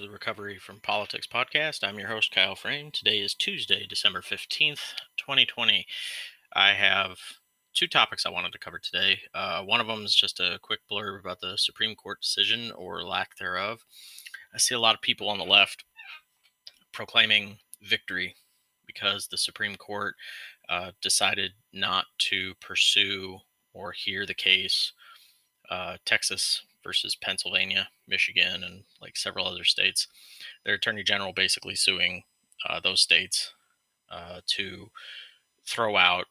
to the Recovery from Politics podcast. I'm your host, Kyle Frame. Today is Tuesday, December 15th, 2020. I have two topics I wanted to cover today. Uh, one of them is just a quick blurb about the Supreme Court decision or lack thereof. I see a lot of people on the left proclaiming victory because the Supreme Court uh, decided not to pursue or hear the case. Uh, Texas versus Pennsylvania, Michigan, and like several other states. Their attorney general basically suing uh, those states uh, to throw out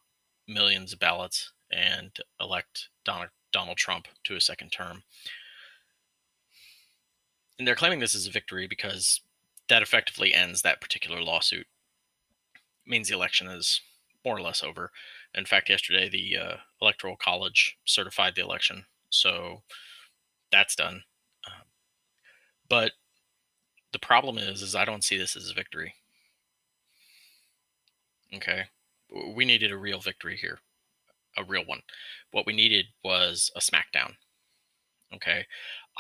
millions of ballots and elect Donald, Donald Trump to a second term. And they're claiming this is a victory because that effectively ends that particular lawsuit. It means the election is more or less over. In fact, yesterday the uh, Electoral College certified the election. So that's done. Um, but the problem is, is I don't see this as a victory. Okay, we needed a real victory here, a real one. What we needed was a smackdown. Okay,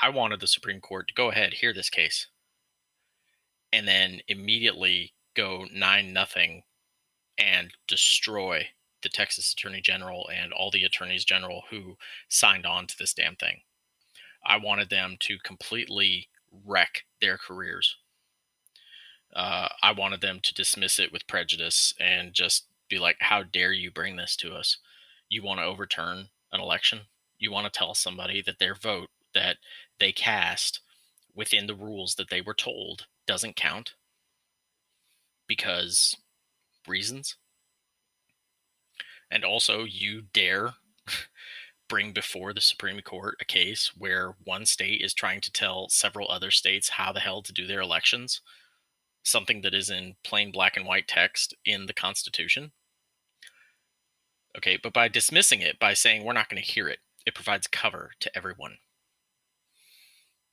I wanted the Supreme Court to go ahead, hear this case, and then immediately go nine nothing and destroy the Texas Attorney General and all the attorneys general who signed on to this damn thing. I wanted them to completely wreck their careers. Uh, I wanted them to dismiss it with prejudice and just be like, how dare you bring this to us? You want to overturn an election? You want to tell somebody that their vote that they cast within the rules that they were told doesn't count because reasons? And also, you dare bring before the Supreme Court a case where one state is trying to tell several other states how the hell to do their elections, something that is in plain black and white text in the Constitution. Okay, but by dismissing it, by saying we're not going to hear it, it provides cover to everyone.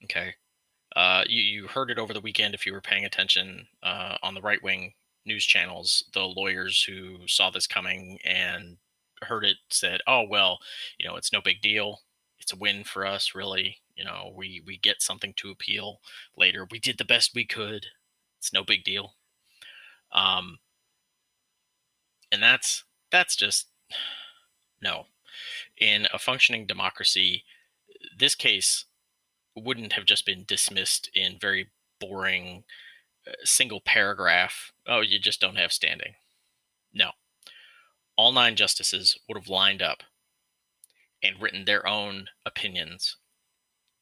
Okay. Uh, you, you heard it over the weekend if you were paying attention uh, on the right wing news channels, the lawyers who saw this coming and heard it said, "Oh well, you know, it's no big deal. It's a win for us, really. You know, we we get something to appeal later. We did the best we could. It's no big deal." Um, and that's that's just no. In a functioning democracy, this case wouldn't have just been dismissed in very boring uh, single paragraph. Oh, you just don't have standing. No, all nine justices would have lined up and written their own opinions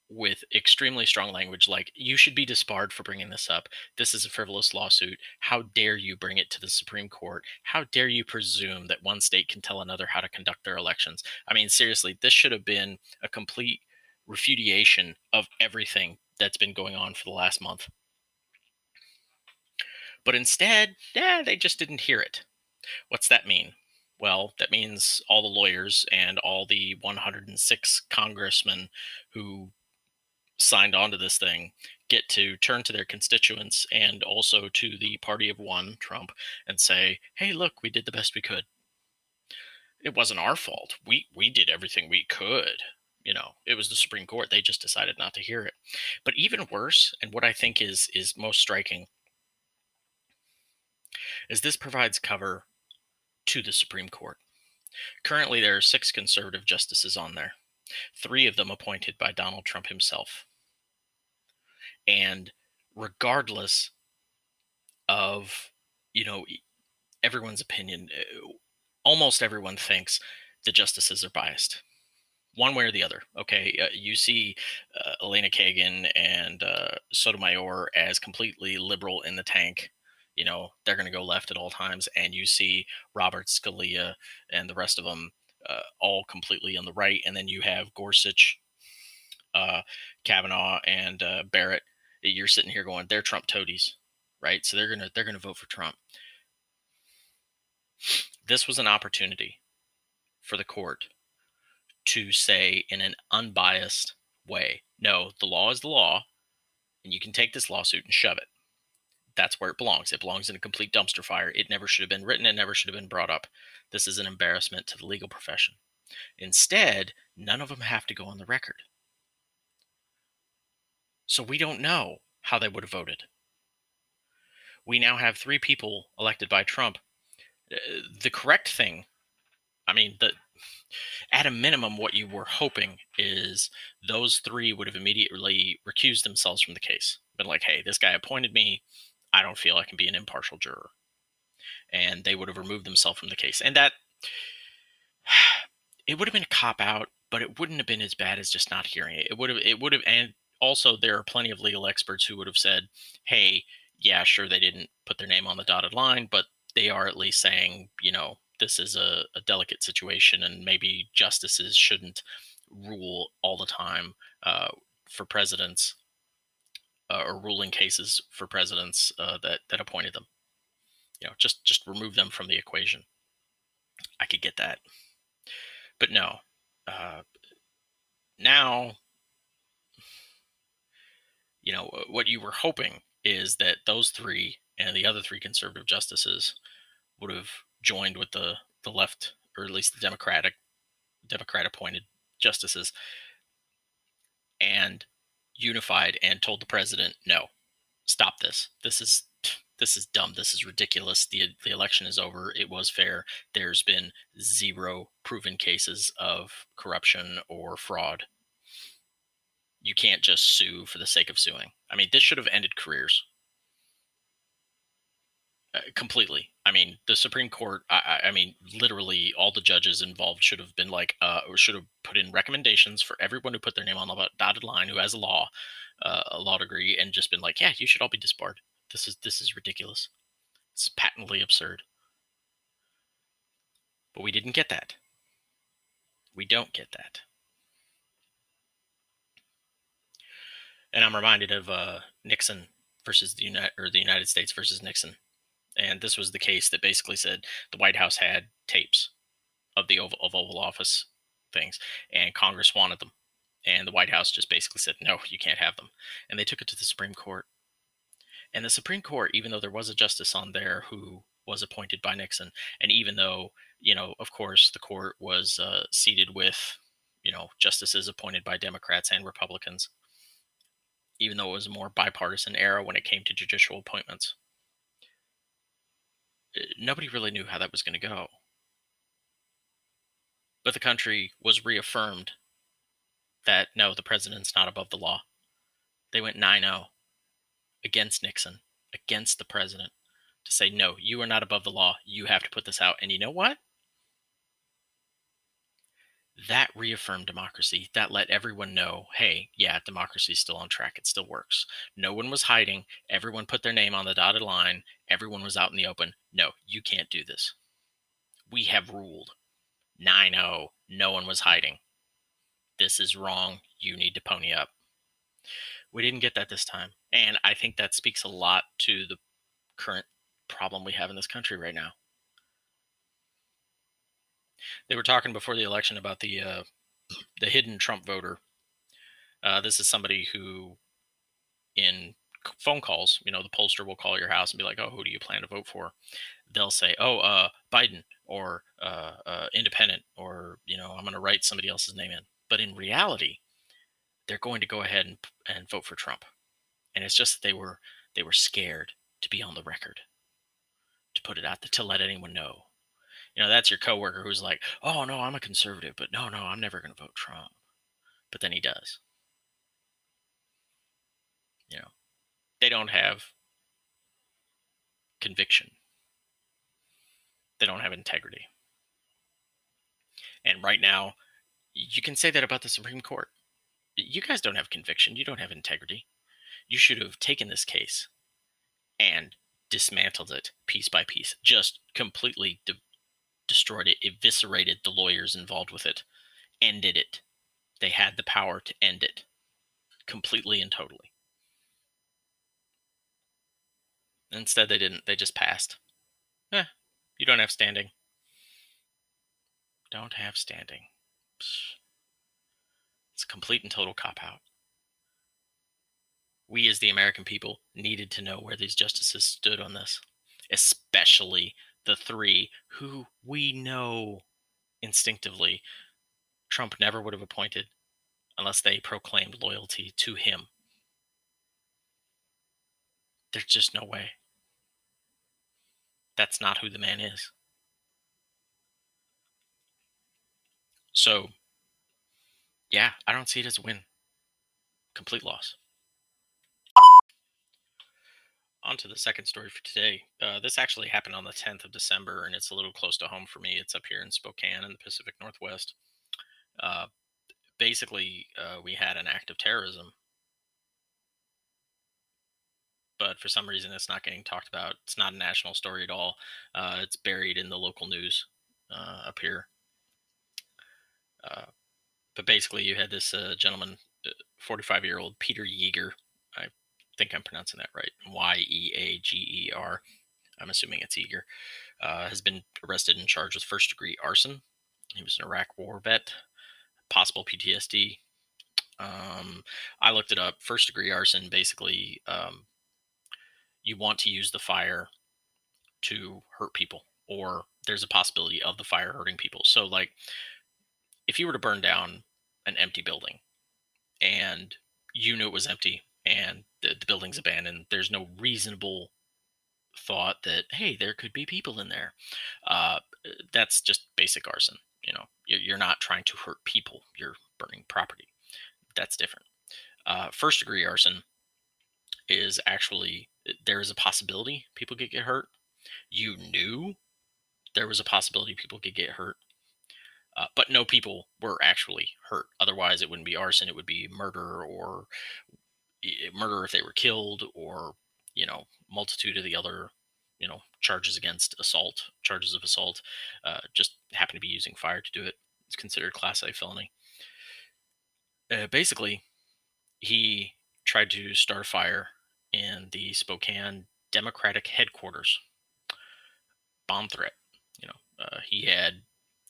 with extremely strong language like you should be disbarred for bringing this up. This is a frivolous lawsuit. How dare you bring it to the supreme court? How dare you presume that one state can tell another how to conduct their elections? I mean seriously this should have been a complete refutation of everything that's been going on for the last month. But instead yeah they just didn't hear it. What's that mean well, that means all the lawyers and all the 106 congressmen who signed on to this thing get to turn to their constituents and also to the party of one, Trump, and say, "Hey, look, we did the best we could. It wasn't our fault. We we did everything we could." You know, it was the Supreme Court. They just decided not to hear it. But even worse, and what I think is is most striking, is this provides cover to the Supreme Court. Currently, there are six conservative justices on there, three of them appointed by Donald Trump himself. And regardless of, you know, everyone's opinion, uh, almost everyone thinks the justices are biased one way or the other. Okay, uh, you see uh, Elena Kagan and uh, Sotomayor as completely liberal in the tank, you know they're going to go left at all times and you see robert scalia and the rest of them uh, all completely on the right and then you have gorsuch uh, kavanaugh and uh, barrett you're sitting here going they're trump toadies right? So they're going to they're going to vote for trump. This was an opportunity for the court to say in an unbiased way no the law is the law and you can take this lawsuit and shove it that's where it belongs. It belongs in a complete dumpster fire. It never should have been written. It never should have been brought up. This is an embarrassment to the legal profession. Instead, none of them have to go on the record. So we don't know how they would have voted. We now have three people elected by Trump. Uh, the correct thing, I mean, the at a minimum, what you were hoping is those three would have immediately recused themselves from the case. Been like, hey, this guy appointed me. I don't feel I can be an impartial juror. And they would have removed themselves from the case. And that, it would have been a cop out, but it wouldn't have been as bad as just not hearing it. It would have, it would have, and also there are plenty of legal experts who would have said, hey, yeah, sure, they didn't put their name on the dotted line, but they are at least saying, you know, this is a, a delicate situation and maybe justices shouldn't rule all the time uh, for presidents uh, or ruling cases for presidents uh, that that appointed them. You know, just just remove them from the equation. I could get that, but no. Uh, now, you know what you were hoping is that those three and the other three conservative justices would have joined with the the left, or at least the Democratic Democrat appointed justices, and unified and told the president, "No, stop this. This is this is dumb. This is ridiculous. the The election is over. It was fair. There's been zero proven cases of corruption or fraud. You can't just sue for the sake of suing. I mean, this should have ended careers." Uh, completely. I mean, the Supreme Court. I, I, mean, literally, all the judges involved should have been like, uh, or should have put in recommendations for everyone who put their name on the dotted line who has a law, uh, a law degree, and just been like, yeah, you should all be disbarred. This is this is ridiculous. It's patently absurd. But we didn't get that. We don't get that. And I'm reminded of uh, Nixon versus the United or the United States versus Nixon and this was the case that basically said the White House had tapes of the Oval, of Oval Office things, and Congress wanted them, and the White House just basically said no, you can't have them, and they took it to the Supreme Court, and the Supreme Court, even though there was a justice on there who was appointed by Nixon, and even though you know, of course, the court was uh, seated with you know justices appointed by Democrats and Republicans, even though it was a more bipartisan era when it came to judicial appointments nobody really knew how that was going to go. But the country was reaffirmed that no, the president's not above the law. They went 9 0 against Nixon, against the president, to say, no, you are not above the law. You have to put this out. And you know what? That reaffirmed democracy. That let everyone know, hey, yeah, democracy's still on track. It still works. No one was hiding. Everyone put their name on the dotted line. Everyone was out in the open. No, you can't do this. We have ruled 9 0. No one was hiding. This is wrong. You need to pony up. We didn't get that this time. And I think that speaks a lot to the current problem we have in this country right now they were talking before the election about the uh, the hidden Trump voter. Uh, this is somebody who, in phone calls, you know, the pollster will call your house and be like, "Oh, who do you plan to vote for?" They'll say, "Oh, uh, Biden or uh, uh, Independent or you know, I'm going to write somebody else's name in." But in reality, they're going to go ahead and, and vote for Trump, and it's just that they were they were scared to be on the record, to put it out to let anyone know you know, that's your coworker who's like, "Oh no, I'm a conservative, but no, no, I'm never going to vote Trump." But then he does. You know, they don't have conviction. They don't have integrity. And right now, you can say that about the Supreme Court. You guys don't have conviction. You don't have integrity. You should have taken this case and dismantled it piece by piece, just completely destroyed it, eviscerated the lawyers involved with it, ended it. They had the power to end it completely and totally. Instead, they didn't. They just passed. Eh, you don't have standing. Don't have standing. It's a complete and total cop out. We, as the American people, needed to know where these justices stood on this, especially the three who we know instinctively Trump never would have appointed unless they proclaimed loyalty to him. there's just no way. That's not who the man is. So, yeah, I don't see it as a win. Complete loss. On to the second story for today. Uh, this actually happened on the 10th of December, and it's a little close to home for me. It's up here in Spokane in the Pacific Northwest. Uh, basically, uh, we had an act of terrorism, but for some reason, it's not getting talked about. It's not a national story at all. Uh, it's buried in the local news uh, up here. Uh, but basically, you had this gentleman, 45 year old Peter Yeager. Think I'm pronouncing that right. Y E A G E R. I'm assuming it's Yeager. Uh, has been arrested and charged with first degree arson. He was an Iraq war vet, possible PTSD. Um, I looked it up. First degree arson basically, um, you want to use the fire to hurt people, or there's a possibility of the fire hurting people. So, like, if you were to burn down an empty building and you knew it was empty and the, the building's abandoned, there's no reasonable thought that hey there could be people in there. Uh, that's just basic arson you know? You're not trying to hurt people you're burning property. That's different. Uh, first degree arson is actually there is a possibility people could get hurt. You knew there was a possibility people could get hurt uh, but no people were actually hurt. Otherwise it wouldn't be arson it would be murder or murder if they were killed or you know multitude of the other you know charges against assault charges of assault uh, just happen to be using fire to do it. It's considered class a felony. Uh, basically he tried to start a fire in the spokane democratic headquarters. Bomb threat you know uh, he had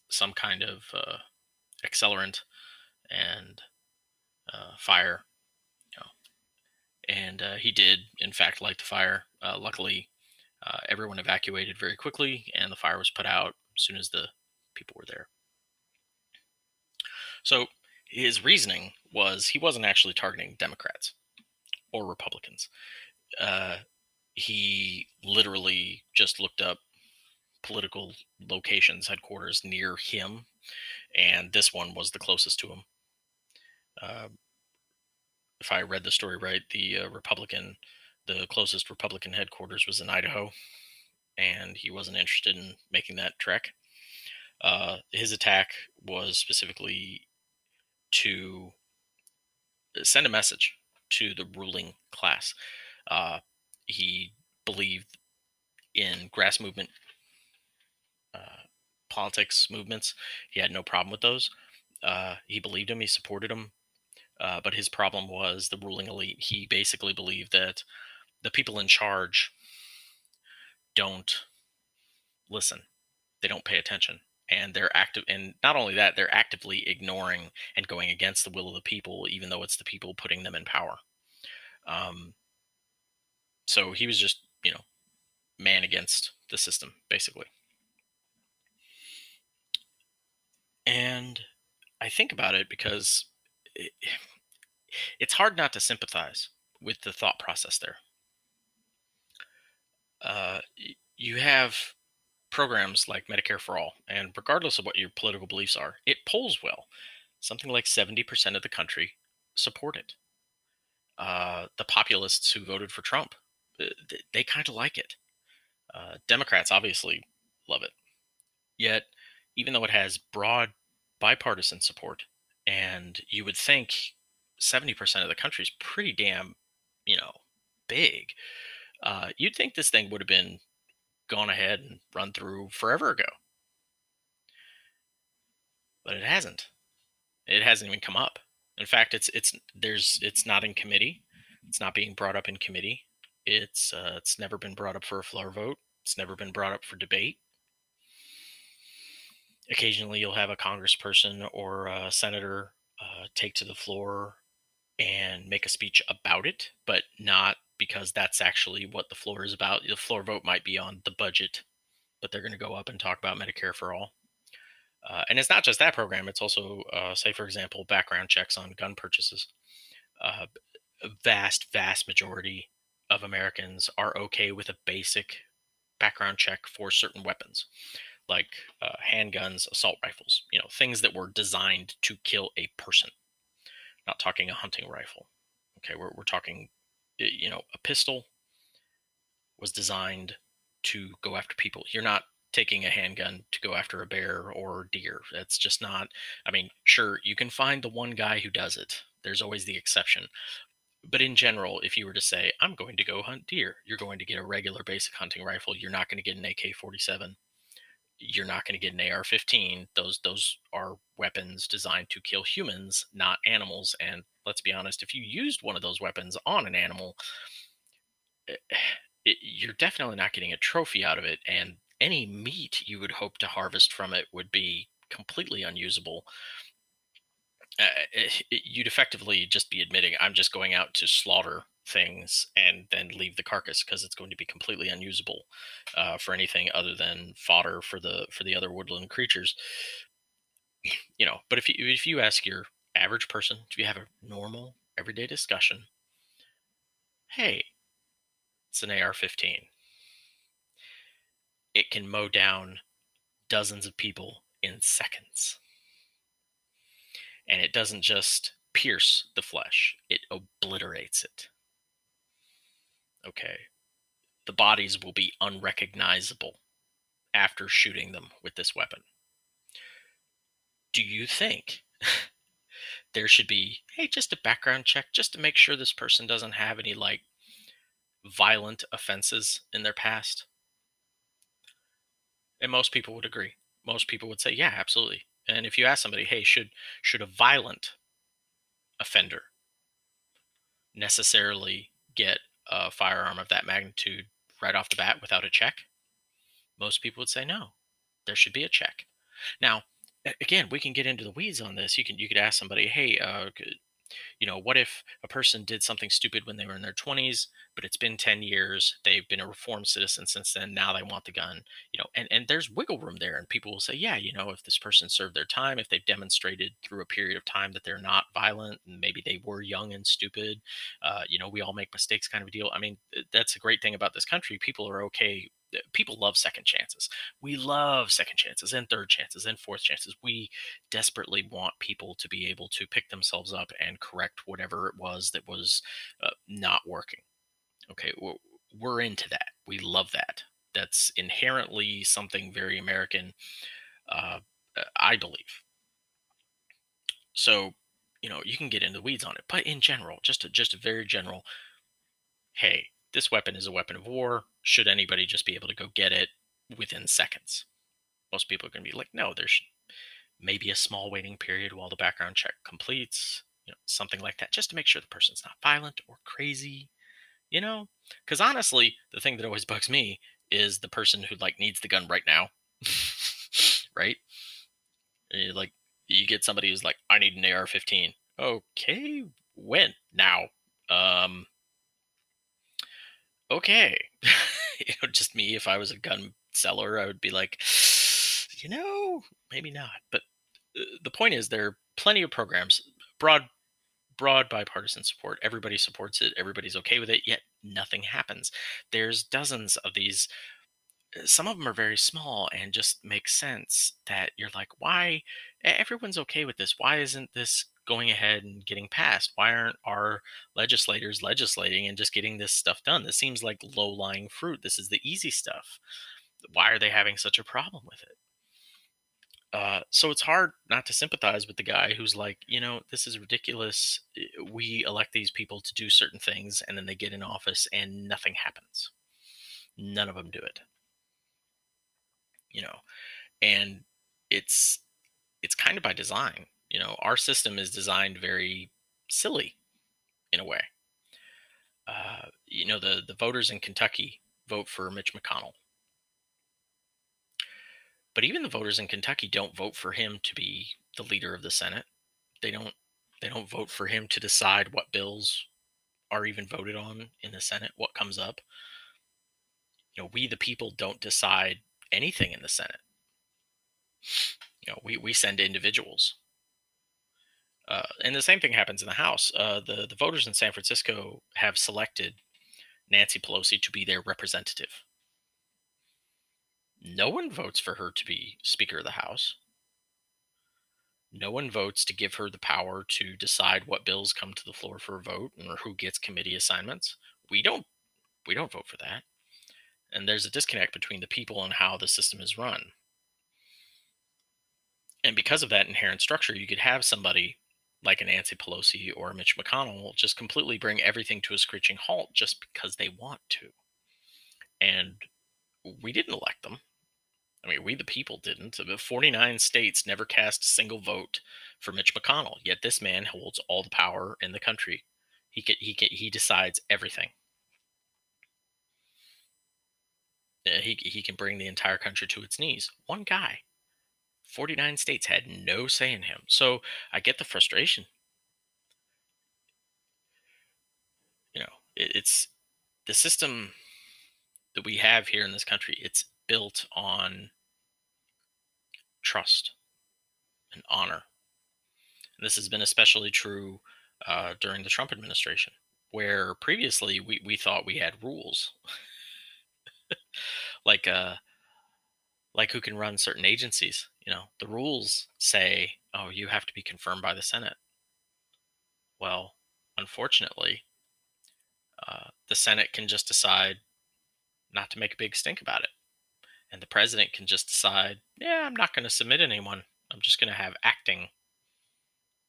some kind of uh, accelerant and uh, fire and uh, he did, in fact, light the fire. Uh, luckily, uh, everyone evacuated very quickly, and the fire was put out as soon as the people were there. So his reasoning was he wasn't actually targeting Democrats or Republicans. Uh, he literally just looked up political locations, headquarters near him, and this one was the closest to him. If I read the story right, the uh, Republican, the closest Republican headquarters was in Idaho, and he wasn't interested in making that trek. Uh, his attack was specifically to send a message to the ruling class. Uh, he believed in grass movement uh, politics movements. He had no problem with those. Uh, he believed him. He supported him. Uh, but his problem was the ruling elite. He basically believed that the people in charge don't listen, they don't pay attention, and they're active. And not only that, they're actively ignoring and going against the will of the people, even though it's the people putting them in power. Um, so he was just, you know, man against the system, basically. And I think about it because it, it's hard not to sympathize with the thought process there. Uh, you have programs like Medicare for All, and regardless of what your political beliefs are, it polls well. Something like 70% of the country support it. Uh, the populists who voted for Trump, uh, they, they kind of like it. Uh, Democrats obviously love it. Yet, even though it has broad bipartisan support, and you would think 70% of the country is pretty damn, you know, big. Uh, you'd think this thing would have been gone ahead and run through forever ago. But it hasn't. It hasn't even come up. In fact, it's it's there's it's not in committee. It's not being brought up in committee. It's uh, it's never been brought up for a floor vote. It's never been brought up for debate occasionally you'll have a congressperson or a senator uh, take to the floor and make a speech about it, but not because that's actually what the floor is about. The floor vote might be on the budget, but they're going to go up and talk about Medicare for all. Uh, and it's not just that program, it's also, uh, say, for example, background checks on gun purchases. Uh, a vast, vast majority of Americans are okay with a basic background check for certain weapons, like uh, handguns, assault rifles, you know, things that were designed to kill a person. Not talking a hunting rifle. Okay, we're, we're talking, you know, a pistol was designed to go after people. You're not taking a handgun to go after a bear or deer. That's just not, I mean, sure, you can find the one guy who does it. There's always the exception. But in general, if you were to say, I'm going to go hunt deer, you're going to get a regular basic hunting rifle. You're not going to get an AK 47. You're not going to get an AR 15. Those, those are weapons designed to kill humans, not animals. And let's be honest, if you used one of those weapons on an animal, it, eh, it, you're definitely not getting a trophy out of it. And any meat you would hope to harvest from it would be completely unusable. Uh, it, you'd effectively just be admitting, I'm just going out to slaughter things and then leave the carcass because it's going to be completely unusable uh, for anything other than fodder for the for the other woodland creatures. You know, but if you if you ask your average person, if you have a normal everyday discussion, hey, it's an AR-15 it can mow down dozens of people in seconds. And it doesn't just pierce the flesh, it obliterates it. Okay. The bodies will be unrecognizable after shooting them with this weapon. Do you think there should be, hey, just a background check just to make sure this person doesn't have any like violent offenses in their past? And most people would agree. Most people would say, yeah, absolutely. And if you ask somebody, hey, should should a violent offender necessarily get a firearm of that magnitude right off the bat without a check? Most people would say no. There should be a check. Now, again, we can get into the weeds on this. You can you could ask somebody, hey, uh, you know, what if a person did something stupid when they were in their 20s, but it's been 10 years, they've been a reformed citizen since then, now they want the gun, you know, and, and there's wiggle room there. And people will say, yeah, you know, if this person served their time, if they've demonstrated through a period of time that they're not violent, and maybe they were young and stupid, uh, you know, we all make mistakes kind of a deal. I mean, that's a great thing about this country. People are okay people love second chances. We love second chances and third chances and fourth chances. We desperately want people to be able to pick themselves up and correct whatever it was that was uh, not working. Okay, we're into that. We love that. That's inherently something very American, uh, I believe. So, you know, you can get into the weeds on it, but in general, just a, just a very general. Hey, this weapon is a weapon of war. Should anybody just be able to go get it within seconds? Most people are going to be like, no, there's maybe a small waiting period while the background check completes, you know, something like that, just to make sure the person's not violent or crazy, you know? Because honestly, the thing that always bugs me is the person who like needs the gun right now, right? like you get somebody who's like, I need an AR-15. Okay, when? Now. Um, okay. you know, just me, if I was a gun seller, I would be like, you know, maybe not. But uh, the point is, there are plenty of programs, broad, broad bipartisan support. Everybody supports it. Everybody's okay with it. Yet nothing happens. There's dozens of these. Some of them are very small and just make sense. That you're like, why? Everyone's okay with this. Why isn't this going ahead and getting passed? Why aren't our legislators legislating and just getting this stuff done? This seems like low lying fruit. This is the easy stuff. Why are they having such a problem with it? Uh, so it's hard not to sympathize with the guy who's like, you know, this is ridiculous. We elect these people to do certain things, and then they get in office and nothing happens. None of them do it. You know, and it's it's kind of by design you know, our system is designed very silly in a way. Uh, you know, the, the voters in Kentucky vote for Mitch McConnell. But even the voters in Kentucky don't vote for him to be the leader of the Senate. They don't they don't vote for him to decide what bills are even voted on in the Senate, what comes up. You know, we the people don't decide anything in the Senate. You know, we, we send individuals uh, and the same thing happens in the House. Uh, the the voters in San Francisco have selected Nancy Pelosi to be their representative. No one votes for her to be Speaker of the House. No one votes to give her the power to decide what bills come to the floor for a vote or who gets committee assignments. We don't we don't vote for that. And there's a disconnect between the people and how the system is run. And because of that inherent structure, you could have somebody like a Nancy Pelosi or Mitch McConnell just completely bring everything to a screeching halt just because they want to. And we didn't elect them. I mean, we the people didn't. 49 states never cast a single vote for Mitch McConnell. Yet this man holds all the power in the country. He can, he can, he decides everything. He he can bring the entire country to its knees. One guy. 49 states had no say in him. So I get the frustration. You know, it, it's the system that we have here in this country. It's built on trust and honor. And this has been especially true uh, during the Trump administration, where previously we, we thought we had rules. like uh like who can run certain agencies you know? The rules say oh you have to be confirmed by the senate. Well unfortunately uh, the senate can just decide not to make a big stink about it and the president can just decide yeah i'm not going to submit anyone. I'm just going to have acting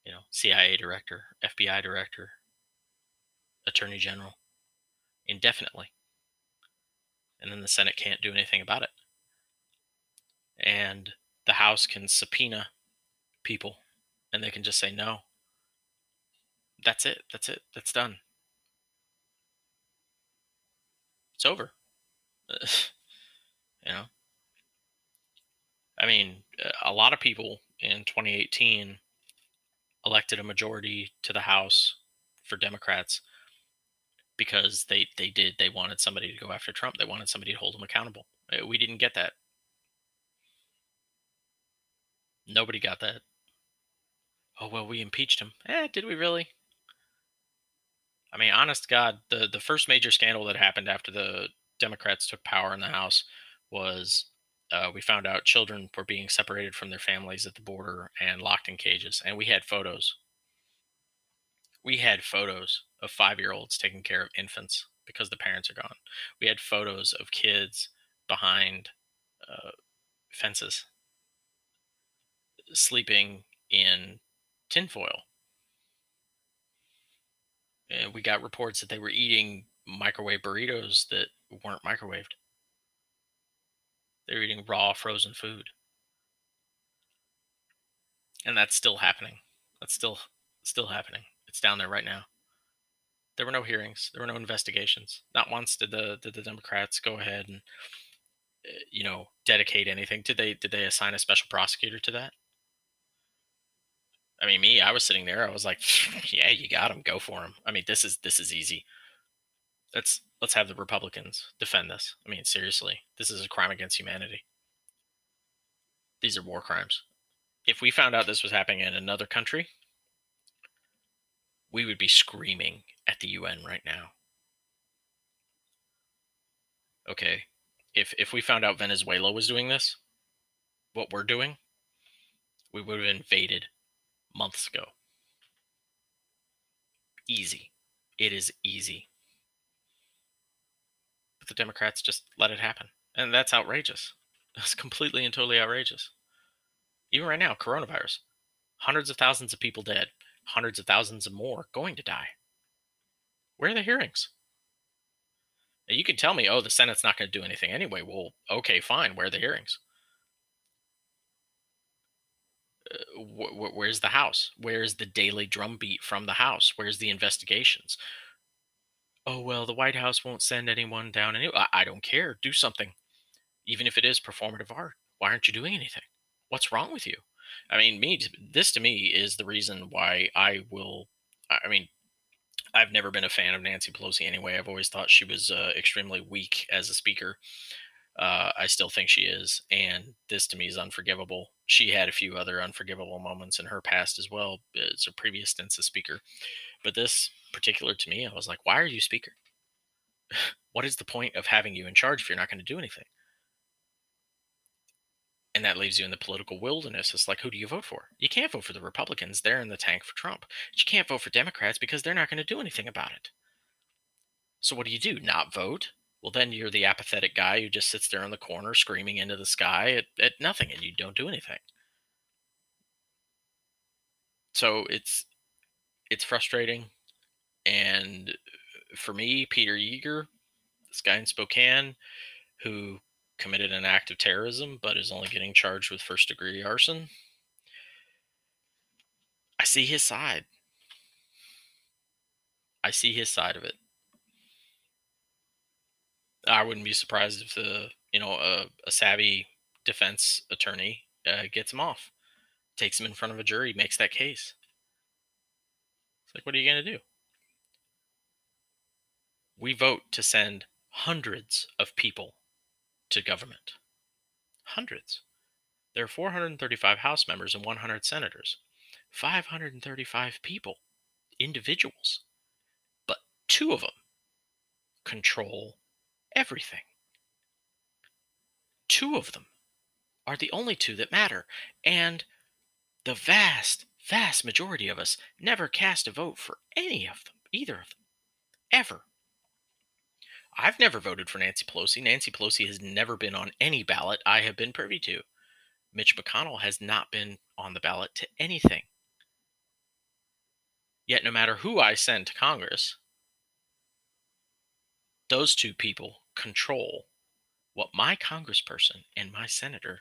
you know cia director fbi director attorney general indefinitely and then the senate can't do anything about it and the House can subpoena people and they can just say no. That's it. That's it. That's done. It's over. you know? I mean, a lot of people in 2018 elected a majority to the House for Democrats because they they did they wanted somebody to go after Trump. They wanted somebody to hold him accountable. Uh, we didn't get that Nobody got that. Oh well, we impeached him. Eh, did we really? I mean, honest God, the the first major scandal that happened after the Democrats took power in the House was uh, we found out children were being separated from their families at the border and locked in cages, and we had photos. We had photos of five year olds taking care of infants because the parents are gone. We had photos of kids behind uh, fences sleeping in tinfoil. And we got reports that they were eating microwave burritos that weren't microwaved. They're eating raw frozen food. And that's still happening. That's still still happening. It's down there right now. There were no hearings. There were no investigations. Not once did the did the Democrats go ahead and eh, you know dedicate anything. Did they did they assign a special prosecutor to that? I mean, me, I was sitting there. I was like, "Yeah, you got him. Go for him." I mean, this is this is easy. Let's let's have the Republicans defend this. I mean, seriously, this is a crime against humanity. These are war crimes. If we found out this was happening in another country, we would be screaming at the UN right now. Okay, if if we found out Venezuela was doing this, what we're doing, we would have invaded months ago. Easy. It is easy. But the Democrats just let it happen. And that's outrageous. That's completely and totally outrageous. Even right now, coronavirus. Hundreds of thousands of people dead, hundreds of thousands of more going to die. Where are the hearings? Now, you can tell me, oh, the Senate's not going to do anything anyway. Well, okay, fine. Where are the hearings? Uh, wh- where's the house? Where's the daily drumbeat from the house? Where's the investigations? Oh well, the White House won't send anyone down. Any- I, I don't care. Do something, even if it is performative art. Why aren't you doing anything? What's wrong with you? I mean, me. This to me is the reason why I will. I mean, I've never been a fan of Nancy Pelosi anyway. I've always thought she was uh, extremely weak as a speaker. Uh, I still think she is, and this to me is unforgivable. She had a few other unforgivable moments in her past as well as her previous stints as speaker, but this particular to me, I was like, "Why are you speaker? what is the point of having you in charge if you're not going to do anything? And that leaves you in the political wilderness. It's like, who do you vote for? You can't vote for the Republicans. They're in the tank for Trump. But you can't vote for Democrats because they're not going to do anything about it. So what do you do? Not vote? Well, then you're the apathetic guy who just sits there in the corner screaming into the sky at, at nothing and you don't do anything. So it's it's frustrating. And for me, Peter Yeager, this guy in Spokane who committed an act of terrorism but is only getting charged with first degree arson. I see his side. I see his side of it. I wouldn't be surprised if the you know a, a savvy defense attorney uh, gets him off, takes him in front of a jury, makes that case. It's like, what are you going to do? We vote to send hundreds of people to government. Hundreds. There are 435 House members and 100 senators. 535 people, individuals. But two of them control everything. Two of them are the only two that matter. And the vast, vast majority of us never cast a vote for any of them, either of them, ever. I've never voted for Nancy Pelosi. Nancy Pelosi has never been on any ballot I have been privy to. Mitch McConnell has not been on the ballot to anything. Yet, no matter who I send to Congress, those two people control what my congressperson and my senator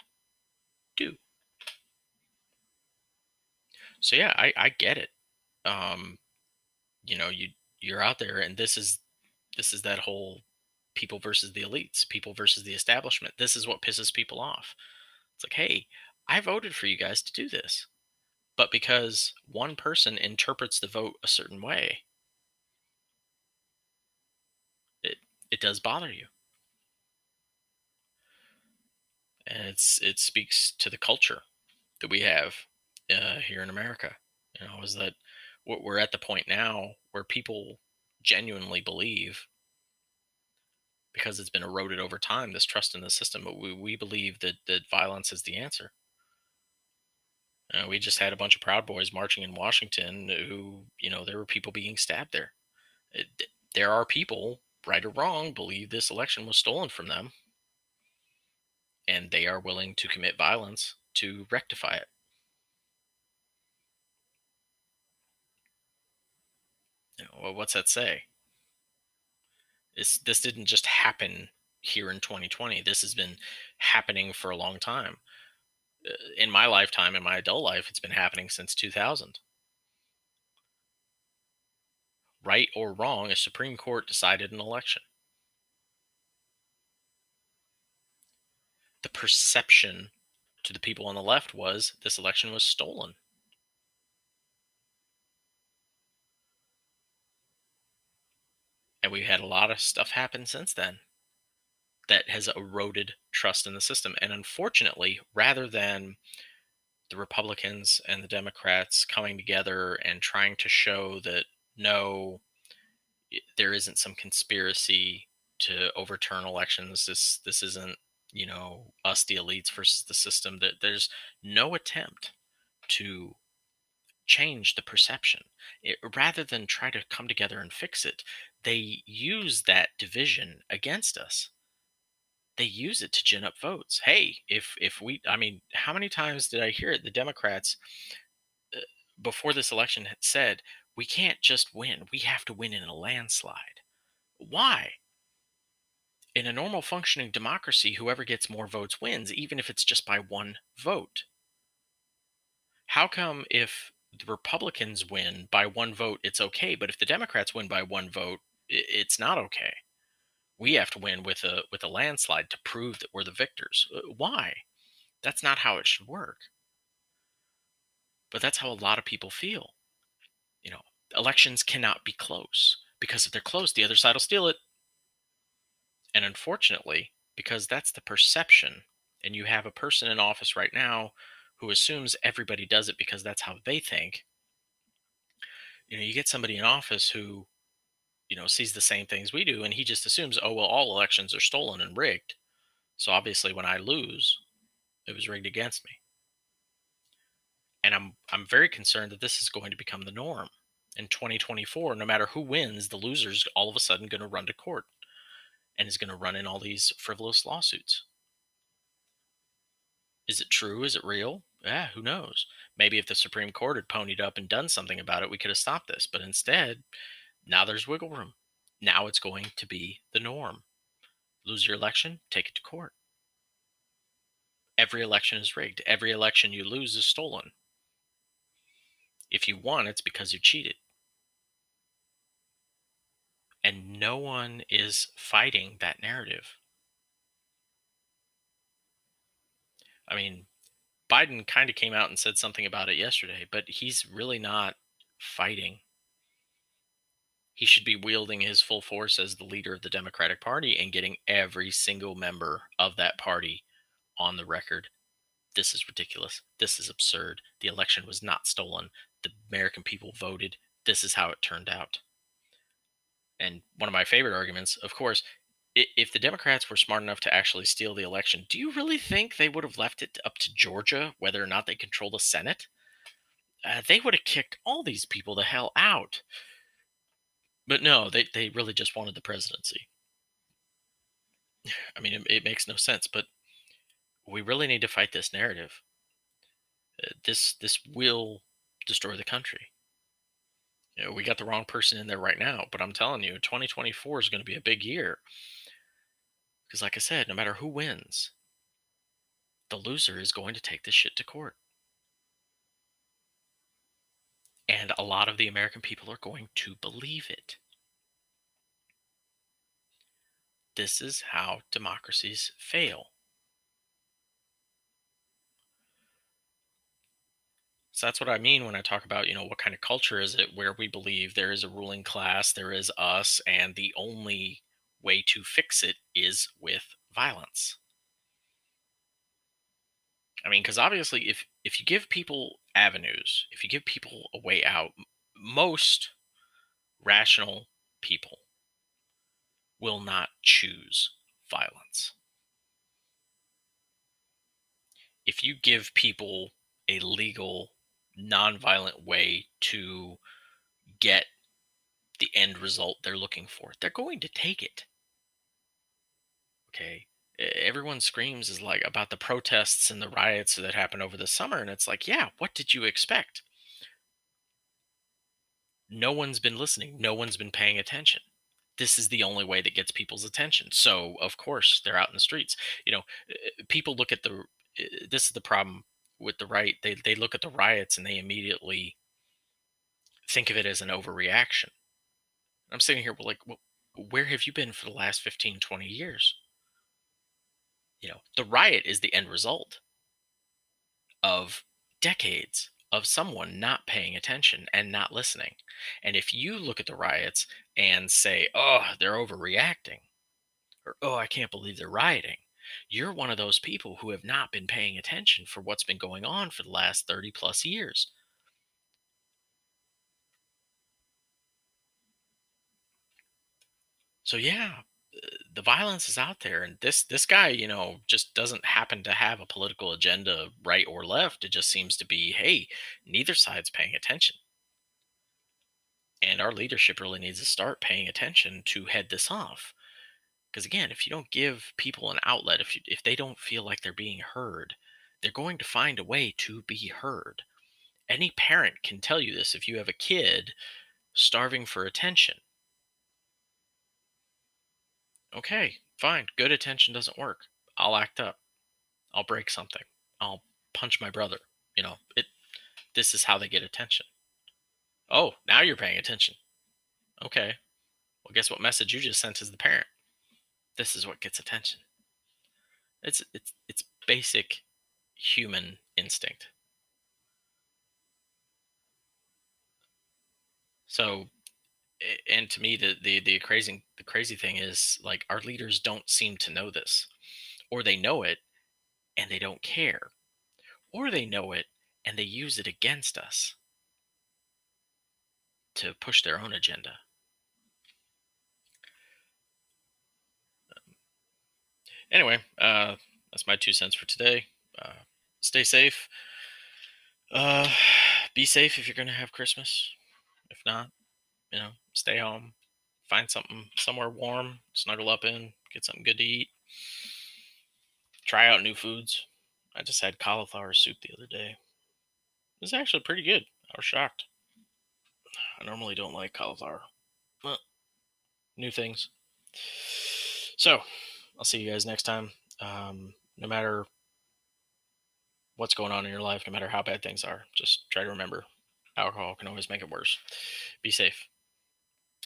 do. So yeah, I, I get it. Um, you know, you you're out there, and this is this is that whole people versus the elites, people versus the establishment. This is what pisses people off. It's like, hey, I voted for you guys to do this. But because one person interprets the vote a certain way, it it does bother you. And it's it speaks to the culture that we have uh, here in America. You know, is that what we're at the point now where people genuinely believe because it's been eroded over time this trust in the system but we, we believe that that violence is the answer. We just had a bunch of proud boys marching in washington who you know there were people being stabbed there. It, there are people right or wrong believe this election was stolen from them and they are willing to commit violence to rectify it know, what's that say this this didn't just happen here in 2020. This has been happening for a long time. Uh, in my lifetime, in my adult life, it's been happening since 2000. Right or wrong, a Supreme Court decided an election. The perception to the people on the left was this election was stolen. And we've had a lot of stuff happen since then that has eroded trust in the system. And unfortunately, rather than the Republicans and the Democrats coming together and trying to show that no, there isn't some conspiracy to overturn elections. This this isn't you know us the elites versus the system. That there's no attempt to change the perception. It, rather than try to come together and fix it, they use that division against us. They use it to gin up votes. Hey, if if we, I mean, how many times did I hear it? The Democrats uh, before this election had said we can't just win; we have to win in a landslide. Why? In a normal functioning democracy, whoever gets more votes wins, even if it's just by one vote. How come if the Republicans win by one vote, it's okay. But if the Democrats win by one vote, it's not okay. We have to win with a with a landslide to prove that we're the victors. Uh, why? That's not how it should work. But that's how a lot of people feel. You know, elections cannot be close because if they're close, the other side will steal it. And unfortunately, because that's the perception, and you have a person in office right now who assumes everybody does it because that's how they think. You know, you get somebody in office who you know, sees the same things we do, and he just assumes, oh well, all elections are stolen and rigged. So obviously, when I lose, it was rigged against me. And I'm I'm very concerned that this is going to become the norm in 2024. No matter who wins, the loser's all of a sudden going to run to court and is going to run in all these frivolous lawsuits. Is it true? Is it real? Yeah, who knows? Maybe if the Supreme Court had ponied up and done something about it, we could have stopped this. But instead, now there's wiggle room. Now it's going to be the norm. Lose your election, take it to court. Every election is rigged. Every election you lose is stolen. If you won, it's because you cheated. And no one is fighting that narrative. I mean, Biden kind of came out and said something about it yesterday, but he's really not fighting. He should be wielding his full force as the leader of the Democratic Party and getting every single member of that party on the record. This is ridiculous. This is absurd. The election was not stolen. The American people voted. This is how it turned out. And one of my favorite arguments, of course, if the Democrats were smart enough to actually steal the election, do you really think they would have left it up to Georgia whether or not they control the Senate? Uh, they would have kicked all these people the hell out. But no, they, they really just wanted the presidency. I mean, it, it makes no sense, but we really need to fight this narrative. Uh, this this will destroy the country. You know, we got the wrong person in there right now, but I'm telling you, 2024 is going to be a big year. Because, like I said, no matter who wins, the loser is going to take this shit to court. And a lot of the American people are going to believe it. This is how democracies fail. So that's what I mean when I talk about, you know, what kind of culture is it where we believe there is a ruling class, there is us, and the only way to fix it is with violence. I mean, because obviously, if if you give people avenues, if you give people a way out, most rational people will not choose violence. If you give people a legal, nonviolent way to get the end result they're looking for, they're going to take it okay everyone screams is like about the protests and the riots that happened over the summer and it's like yeah what did you expect? No one's been listening no one's been paying attention. This is the only way that gets people's attention so of course they're out in the streets. You know people look at the this is the problem with the right they, they look at the riots and they immediately think of it as an overreaction. I'm sitting here like well, where have you been for the last 15 20 years you know, the riot is the end result of decades of someone not paying attention and not listening. And if you look at the riots and say, oh, they're overreacting, or oh, I can't believe they're rioting, you're one of those people who have not been paying attention for what's been going on for the last 30 plus years. So, yeah, the violence is out there and this this guy you know just doesn't happen to have a political agenda right or left. It just seems to be hey neither side's paying attention. And our leadership really needs to start paying attention to head this off. Because again if you don't give people an outlet if you, if they don't feel like they're being heard they're going to find a way to be heard. Any parent can tell you this if you have a kid starving for attention okay, fine, good attention doesn't work. I'll act up. I'll break something. I'll punch my brother. You know, it this is how they get attention. Oh, now you're paying attention. Okay. Well, guess what message you just sent as the parent? This is what gets attention. It's it's it's basic human instinct. So and to me the, the the crazy the crazy thing is like our leaders don't seem to know this or they know it and they don't care or they know it and they use it against us to push their own agenda. Anyway uh, that's my two cents for today. Uh, stay safe. Uh, be safe if you're gonna have christmas. If not you know, stay home. Find something somewhere warm, snuggle up in, get something good to eat. Try out new foods. I just had cauliflower soup the other day. It was actually pretty good. I was shocked. I normally don't like cauliflower. But new things. So, I'll see you guys next time. Um, no matter what's going on in your life, no matter how bad things are, just try to remember alcohol can always make it worse. Be safe.